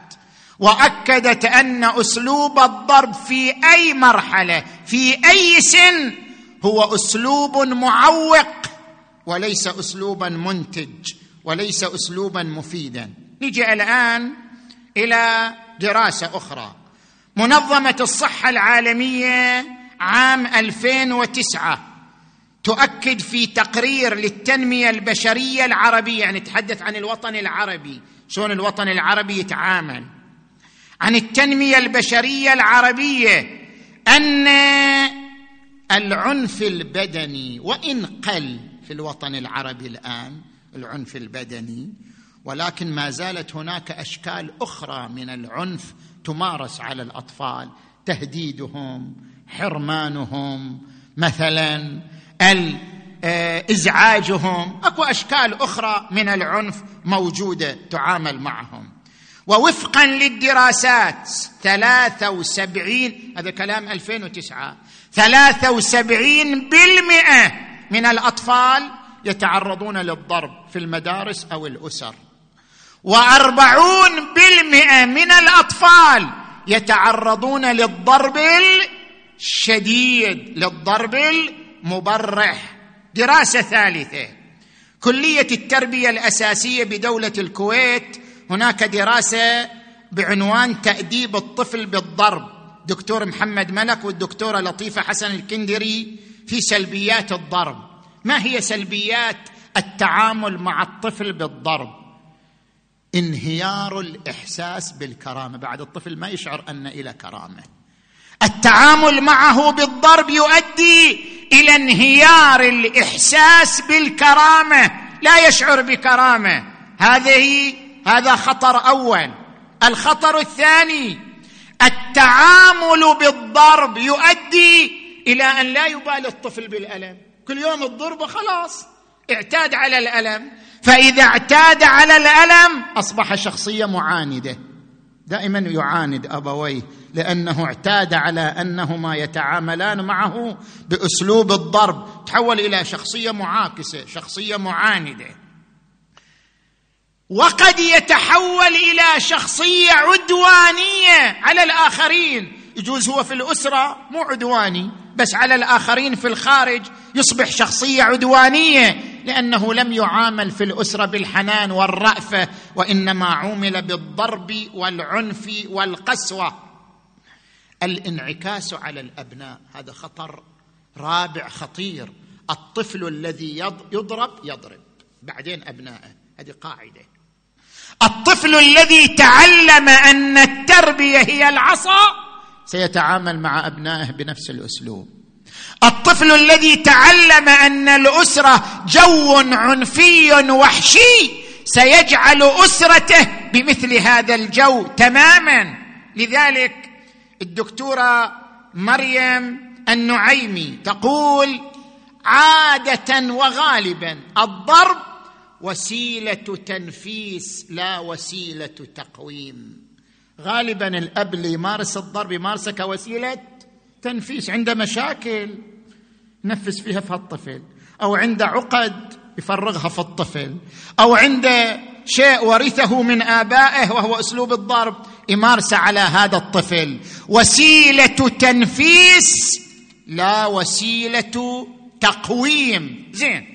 Speaker 1: وأكدت أن أسلوب الضرب في أي مرحلة في أي سن هو أسلوب معوق وليس اسلوبا منتج وليس اسلوبا مفيدا. نجي الآن إلى دراسة أخرى. منظمة الصحة العالمية عام 2009 تؤكد في تقرير للتنمية البشرية العربية يعني تحدث عن الوطن العربي شلون الوطن العربي يتعامل. عن التنمية البشرية العربية أن العنف البدني وإن قل في الوطن العربي الآن العنف البدني ولكن ما زالت هناك أشكال أخرى من العنف تمارس على الأطفال تهديدهم حرمانهم مثلا إزعاجهم. أكو أشكال أخرى من العنف موجودة تعامل معهم. ووفقا للدراسات. ثلاثة وسبعين هذا كلام 2009 ثلاثة وسبعين بالمئة من الأطفال يتعرضون للضرب في المدارس أو الأسر. وأربعون بالمئة من الأطفال يتعرضون للضرب الشديد للضرب المبرح. دراسة ثالثة كلية التربية الأساسية بدولة الكويت هناك دراسة بعنوان تأديب الطفل بالضرب. دكتور محمد ملك والدكتورة لطيفة حسن الكندري في سلبيات الضرب. ما هي سلبيات التعامل مع الطفل بالضرب؟ انهيار الإحساس بالكرامة. بعد الطفل ما يشعر أن إلى كرامة. التعامل معه بالضرب يؤدي إلى انهيار الإحساس بالكرامة. لا يشعر بكرامة. هذه هذا خطر أول. الخطر الثاني التعامل بالضرب يؤدي إلى أن لا يبالي الطفل بالألم. كل يوم الضرب خلاص اعتاد على الألم. فإذا اعتاد على الألم أصبح شخصية معاندة. دائما يعاند أبويه لأنه اعتاد على أنهما يتعاملان معه بأسلوب الضرب. تحول إلى شخصية معاكسة شخصية معاندة. وقد يتحول إلى شخصية عدوانية على الآخرين. يجوز هو في الأسرة مو عدواني بس على الآخرين في الخارج يصبح شخصية عدوانية لأنه لم يعامل في الأسرة بالحنان والرأفة وإنما عومل بالضرب والعنف والقسوة. الانعكاس على الأبناء هذا خطر رابع خطير. الطفل الذي يضرب يضرب. بعدين أبنائه. هذه قاعدة. الطفل الذي تعلم أن التربية هي العصا سيتعامل مع أبنائه بنفس الأسلوب. الطفل الذي تعلم أن الأسرة جو عنفي وحشي سيجعل أسرته بمثل هذا الجو تماما. لذلك الدكتورة مريم النعيمي تقول عادة وغالبا الضرب وسيلة تنفيس لا وسيلة تقويم. غالبا الأب اللي يمارس الضرب يمارسه كوسيلة تنفيس عنده مشاكل ينفس فيها في الطفل أو عنده عقد يفرغها في الطفل. أو عنده شيء ورثه من آبائه وهو أسلوب الضرب يمارسه على هذا الطفل. وسيلة تنفيس لا وسيلة تقويم. زين.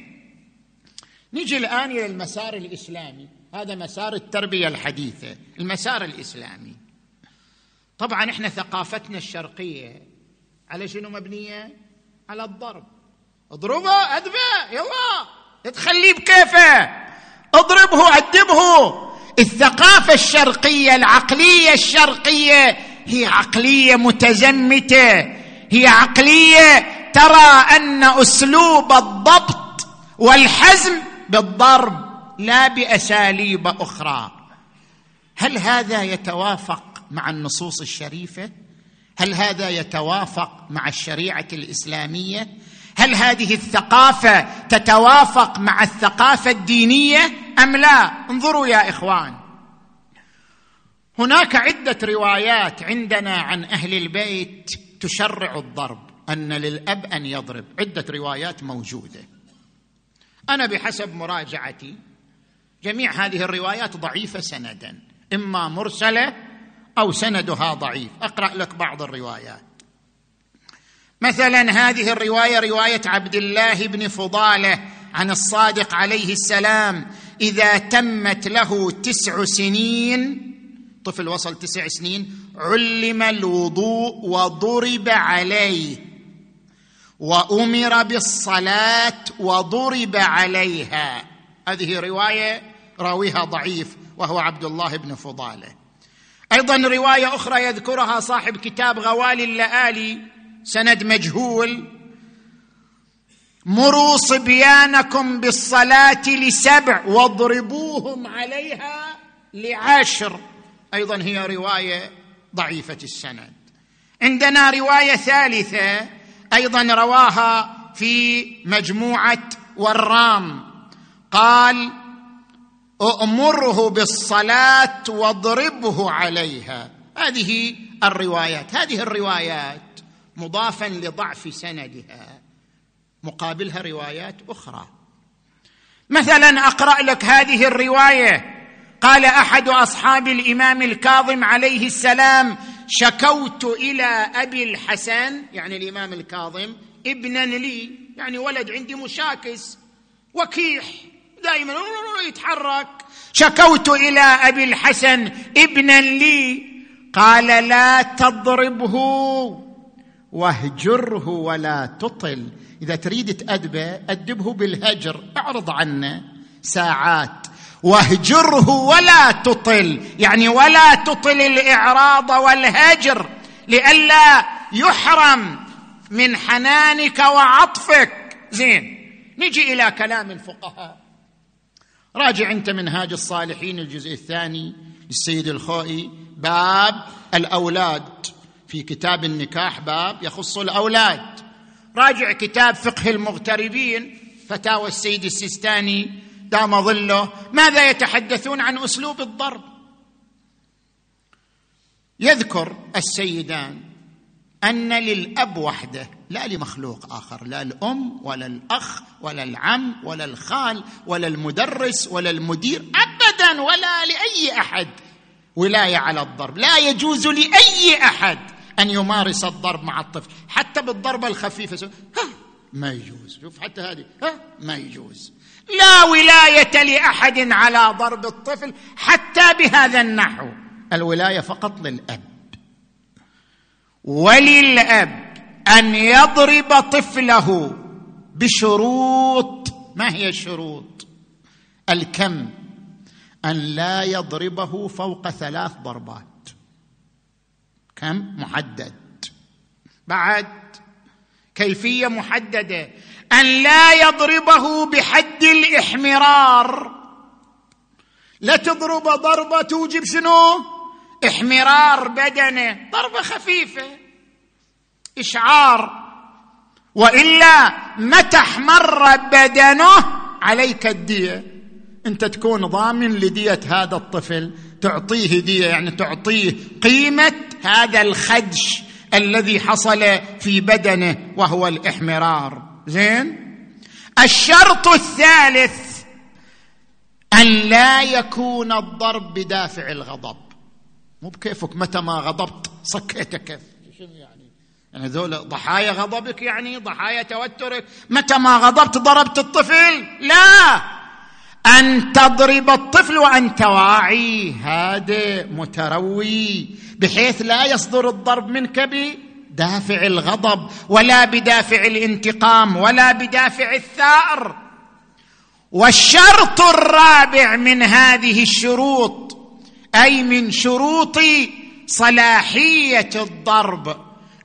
Speaker 1: نجي الآن إلى المسار الإسلامي. هذا مسار التربية الحديثة المسار الإسلامي. طبعا إحنا ثقافتنا الشرقية على شنو مبنية؟ على الضرب. اضربه ادفه يلا. تخليه بكيفه. اضربه أدبه. الثقافة الشرقية العقلية الشرقية هي عقلية متزمتة. هي عقلية ترى أن أسلوب الضبط والحزم بالضرب لا بأساليب أخرى. هل هذا يتوافق مع النصوص الشريفة؟ هل هذا يتوافق مع الشريعة الإسلامية؟ هل هذه الثقافة تتوافق مع الثقافة الدينية أم لا؟ انظروا يا إخوان. هناك عدة روايات عندنا عن أهل البيت تشرع الضرب أن للأب أن يضرب. عدة روايات موجودة. أنا بحسب مراجعتي جميع هذه الروايات ضعيفة سندا إما مرسلة أو سندها ضعيف. أقرأ لك بعض الروايات. مثلا هذه الرواية رواية عبد الله بن فضالة عن الصادق عليه السلام إذا تمت له تسع سنين طفل وصل تسع سنين علم الوضوء وضرب عليه. وأمر بالصلاة وضرب عليها. هذه رواية راويها ضعيف وهو عبد الله بن فضالة. أيضا رواية أخرى يذكرها صاحب كتاب غوالي اللآلي سند مجهول. مروا صبيانكم بالصلاة لسبع واضربوهم عليها لعشر. أيضا هي رواية ضعيفة السند. عندنا رواية ثالثة أيضا رواها في مجموعة والرام قال
Speaker 2: امره بالصلاة واضربه عليها. هذه الروايات هذه الروايات مضافا لضعف سندها مقابلها روايات أخرى. مثلا أقرأ لك هذه الرواية. قال أحد أصحاب الإمام الكاظم عليه السلام شكوت إلى أبي الحسن يعني الإمام الكاظم ابنا لي يعني ولد عندي مشاكس وكيح دائما يتحرك. شكوت إلى أبي الحسن ابنا لي قال لا تضربه واهجره ولا تطل. إذا تريد تأدبه أدبه بالهجر أعرض عنه. ساعات واهجره ولا تطل. يعني ولا تطل الإعراض والهجر لئلا يحرم من حنانك وعطفك. زين نجي إلى كلام الفقهاء. راجع أنت منهاج الصالحين الجزء الثاني للسيد الخوئي باب الأولاد. في كتاب النكاح باب يخص الأولاد. راجع كتاب فقه المغتربين فتاوى السيد السيستاني دام ظله ماذا يتحدثون عن أسلوب الضرب؟ يذكر السيدان أن للأب وحده لا لمخلوق آخر لا الأم ولا الأخ ولا العم ولا الخال ولا المدرس ولا المدير ابدا ولا لأي أحد. ولاية على الضرب لا يجوز لأي أحد أن يمارس الضرب مع الطفل حتى بالضربة الخفيفة ها ما يجوز شوف حتى هذه ها ما يجوز. لا ولاية لأحد على ضرب الطفل حتى بهذا النحو. الولاية فقط للأب. وللأب أن يضرب طفله بشروط. ما هي الشروط؟ الكم. أن لا يضربه فوق ثلاث ضربات. كم؟ محدد. بعد. كيفية محددة. أن لا يضربه بحد الإحمرار. لا تضرب ضربة توجب شنو؟ إحمرار بدنه. ضربة خفيفة. إشعار. وإلا متى احمر بدنه عليك الدية. أنت تكون ضامن لدية هذا الطفل. تعطيه دية يعني تعطيه قيمة هذا الخدش الذي حصل في بدنه وهو الإحمرار. زين؟ الشرط الثالث أن لا يكون الضرب بدافع الغضب. مو بكيفك متى ما غضبت صكيتك شنو يعني؟ يعني هذول ضحايا غضبك يعني؟ ضحايا توترك. متى ما غضبت ضربت الطفل؟ لا! أن تضرب الطفل وأنت واعي هادئ متروي بحيث لا يصدر الضرب منك بدافع الغضب ولا بدافع الانتقام ولا بدافع الثأر. والشرط الرابع من هذه الشروط أي من شروط صلاحية الضرب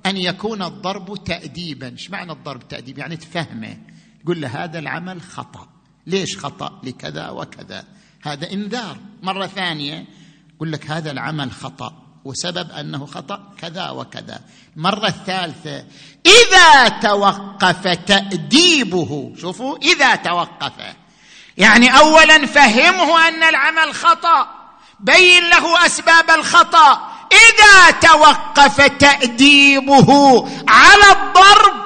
Speaker 2: أن يكون الضرب تاديبا. إيش معنى الضرب تأديب؟ يعني تفهمه. تقول له هذا العمل خطأ. ليش خطأ؟ لكذا وكذا. هذا إنذار. مرة ثانية يقول لك هذا العمل خطأ. وسبب أنه خطأ كذا وكذا. المرة الثالثة إذا توقف تأديبه شوفوا إذا توقف. يعني اولا فهمه أن العمل خطأ بين له أسباب الخطأ. إذا توقف تأديبه على الضرب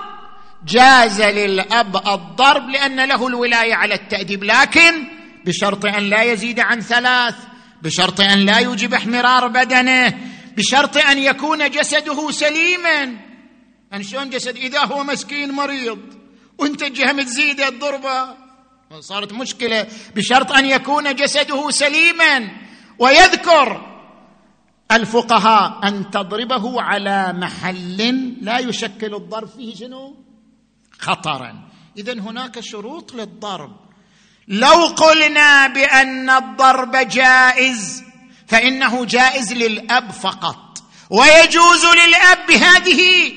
Speaker 2: جاز للأب الضرب لأن له الولاية على التأديب. لكن بشرط أن لا يزيد عن ثلاث بشرط أن لا يوجب احمرار بدنه بشرط أن يكون جسده سليما. يعني شلون جسد؟ إذا هو مسكين مريض وانت جهه تزيد الضربة. صارت مشكلة. بشرط أن يكون جسده سليما. ويذكر الفقهاء أن تضربه على محل لا يشكل الضرب فيه شنو؟ خطرا. اذا هناك شروط للضرب. لو قلنا بأن الضرب جائز فإنه جائز للأب فقط. ويجوز للأب بهذه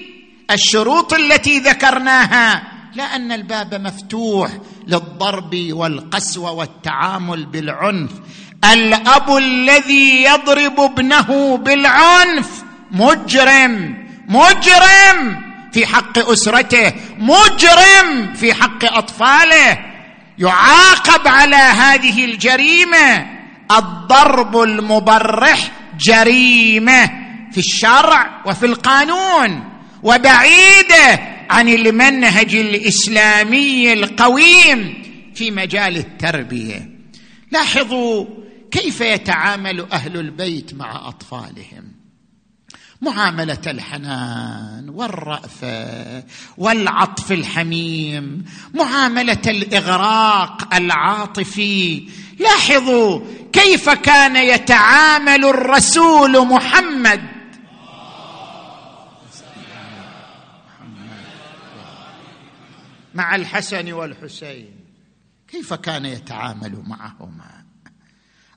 Speaker 2: الشروط التي ذكرناها لا ان الباب مفتوح للضرب والقسوه والتعامل بالعنف. الأب الذي يضرب ابنه بالعنف مجرم مجرم في حق أسرته مجرم في حق أطفاله. يعاقب على هذه الجريمة الضرب المبرح جريمة في الشرع وفي القانون وبعيدة عن المنهج الإسلامي القويم في مجال التربية. لاحظوا كيف يتعامل أهل البيت مع أطفالهم. معاملة الحنان والرأفة والعطف الحميم معاملة الإغراق العاطفي. لاحظوا كيف كان يتعامل الرسول محمد. مع الحسن والحسين. كيف كان يتعامل معهما؟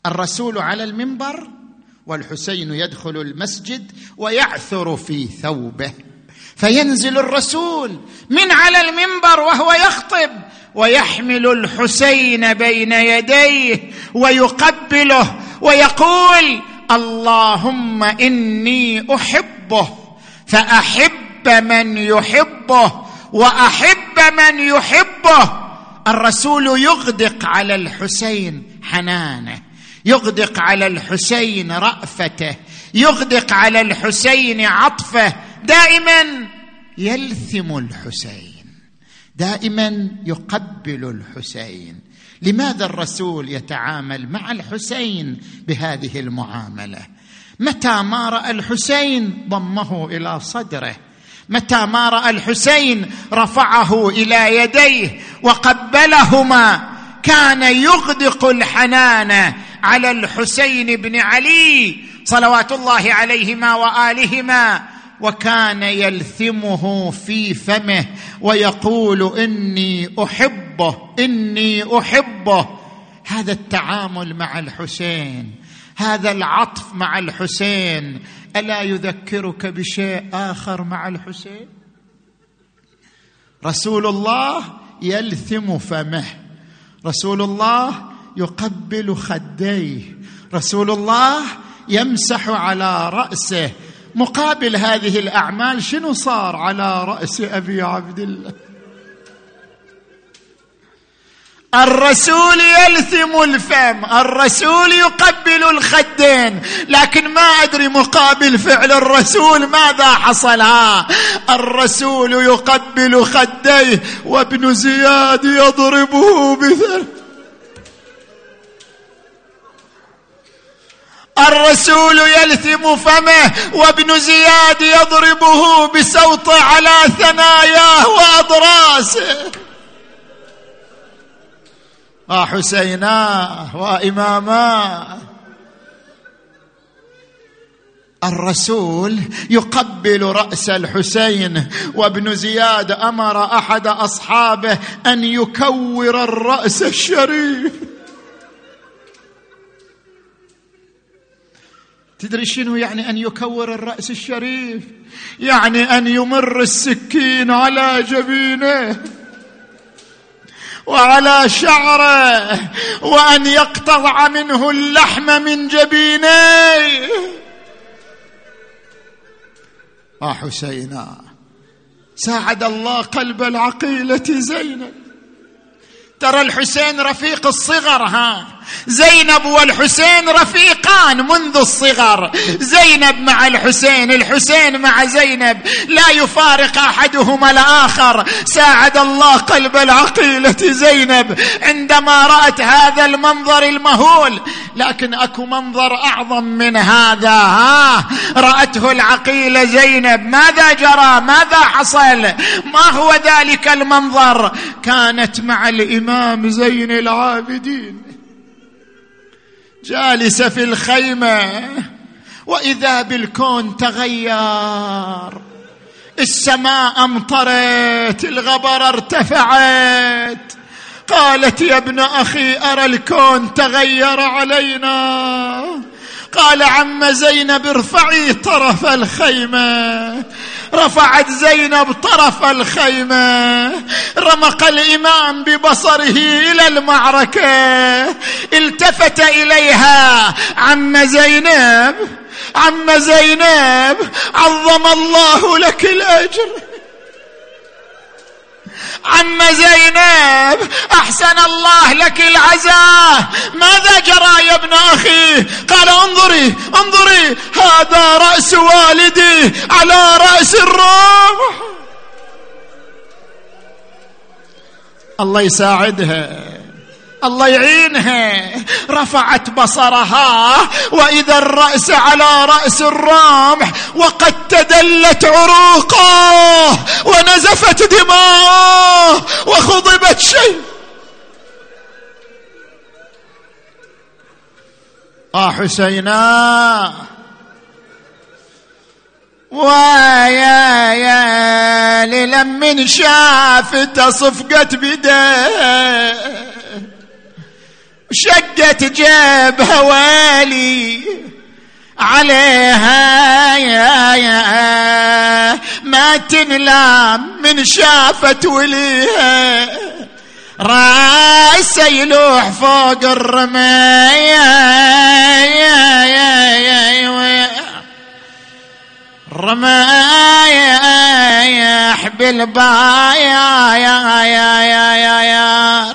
Speaker 2: الرسول على المنبر والحسين يدخل المسجد ويعثر في ثوبه فينزل الرسول من على المنبر وهو يخطب ويحمل الحسين بين يديه ويقبله ويقول اللهم إني أحبه فأحب من يحبه وأحب من يحبه. الرسول يغدق على الحسين حنانه يغدق على الحسين رأفته يغدق على الحسين عطفه. دائما يلثم الحسين دائما يقبل الحسين. لماذا الرسول يتعامل مع الحسين بهذه المعاملة؟ متى ما رأى الحسين ضمه إلى صدره. متى ما رأى الحسين رفعه إلى يديه وقبلهما. كان يغدق الحنان على الحسين بن علي صلوات الله عليهما والهما وكان يلثمه في فمه ويقول إني أحبه إني أحبه. هذا التعامل مع الحسين هذا العطف مع الحسين. ألا يذكرك بشيء آخر مع الحسين؟ رسول الله يلثم فمه. رسول الله يقبل خديه. رسول الله يمسح على رأسه. مقابل هذه الأعمال شنو صار على رأس أبي عبد الله؟ الرسول يلثم الفم الرسول يقبل الخدين. لكن ما أدري مقابل فعل الرسول ماذا حصل. ها الرسول يقبل خديه وابن زياد يضربه بثلث. الرسول يلثم فمه وابن زياد يضربه بسوط على ثناياه وأضراسه. وحسيناه وإماماه. الرسول يقبل رأس الحسين وابن زياد أمر أحد أصحابه أن يكور الرأس الشريف. تدري شنو يعني أن يكور الرأس الشريف؟ يعني أن يمر السكين على جبينه وعلى شعره وأن يقطع منه اللحم من جبينيه آه حسينا ساعد الله قلب العقيلة زينب. ترى الحسين رفيق الصغر ها؟ زينب والحسين رفيقان منذ الصغر. زينب مع الحسين الحسين مع زينب. لا يفارق أحدهما الآخر. ساعد الله قلب العقيلة زينب عندما رأت هذا المنظر المهول. لكن أكو منظر أعظم من هذا. ها رأته العقيلة زينب. ماذا جرى؟ ماذا حصل؟ ما هو ذلك المنظر؟ كانت مع الإمام زين العابدين. جالسه في الخيمة وإذا بالكون تغير السماء امطرت الغبر ارتفعت. قالت يا ابن أخي أرى الكون تغير علينا. قال عم زينب ارفعي طرف الخيمة. رفعت زينب طرف الخيمة. رمق الإمام ببصره إلى المعركة. التفت إليها عم زينب. عم زينب عظم الله لك الأجر. عم زينب أحسن الله لك العزاء. ماذا جرى يا ابن أخي؟ قال انظري انظري هذا رأس والدي على رأس الرمح الله يساعدها. الله يعينها. رفعت بصرها وإذا الرأس على رأس الرمح وقد تدلت عروقه ونزفت دماءه وخضبت شيء. آه حسينا. ويا يا لمن شافت صفقت بديه شقت جيبها ويلي عليها يا يا. ما تنلام من شافت وليها. رأس يلوح فوق الرماية يا يا يا يا. حبل بايا يا يا يا يا يا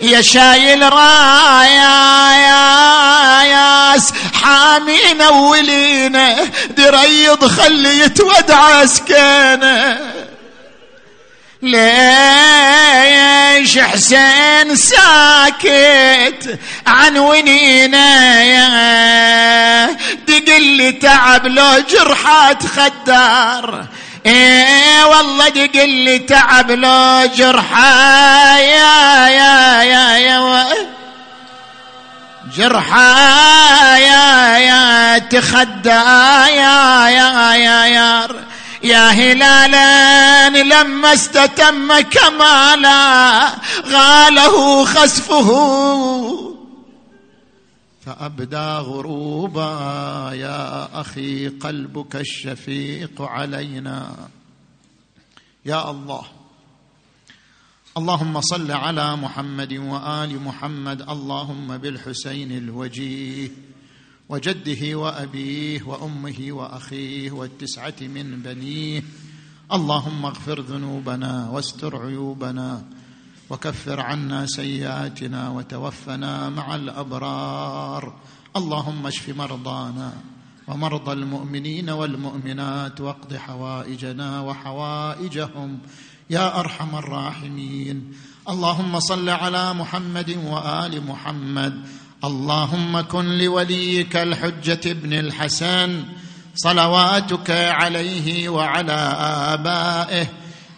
Speaker 2: يا شايل رايا يا ياس حامين اولينا دريض خلي يتودع سكينة. ليش حسين ساكت عن ونينا يا؟ دقل تعب لو جرحات خدار. إيه والله دقل تعب لو جرحا يا يا يا يا جرحا يا يا تخدى يا يا يا يا يا. هلالا لما استتم كمالا غاله خسفه. فأبدى غروبا يا أخي قلبك الشفيق علينا. يا الله اللهم صل على محمد وآل محمد اللهم بالحسين الوجيه. وجده وأبيه وأمه وأخيه والتسعة من بنيه. اللهم اغفر ذنوبنا واستر عيوبنا وكفر عنا سيئاتنا وتوفنا مع الأبرار. اللهم اشف مرضانا ومرضى المؤمنين والمؤمنات واقض حوائجنا وحوائجهم يا أرحم الراحمين. اللهم صل على محمد وآل محمد اللهم كن لوليك الحجة ابن الحسن صلواتك عليه وعلى آبائه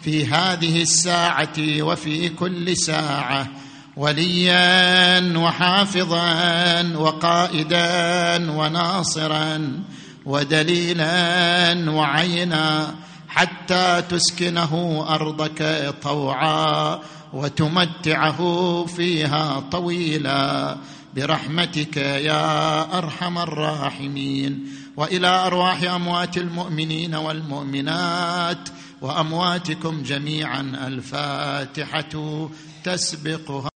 Speaker 2: في هذه الساعة وفي كل ساعة وليا وحافظا وقائدا وناصرا ودليلا وعينا حتى تسكنه أرضك طوعا وتمتعه فيها طويلا. برحمتك يا أرحم الراحمين. وإلى أرواح أموات المؤمنين والمؤمنات وأمواتكم جميعا الفاتحة تسبقها.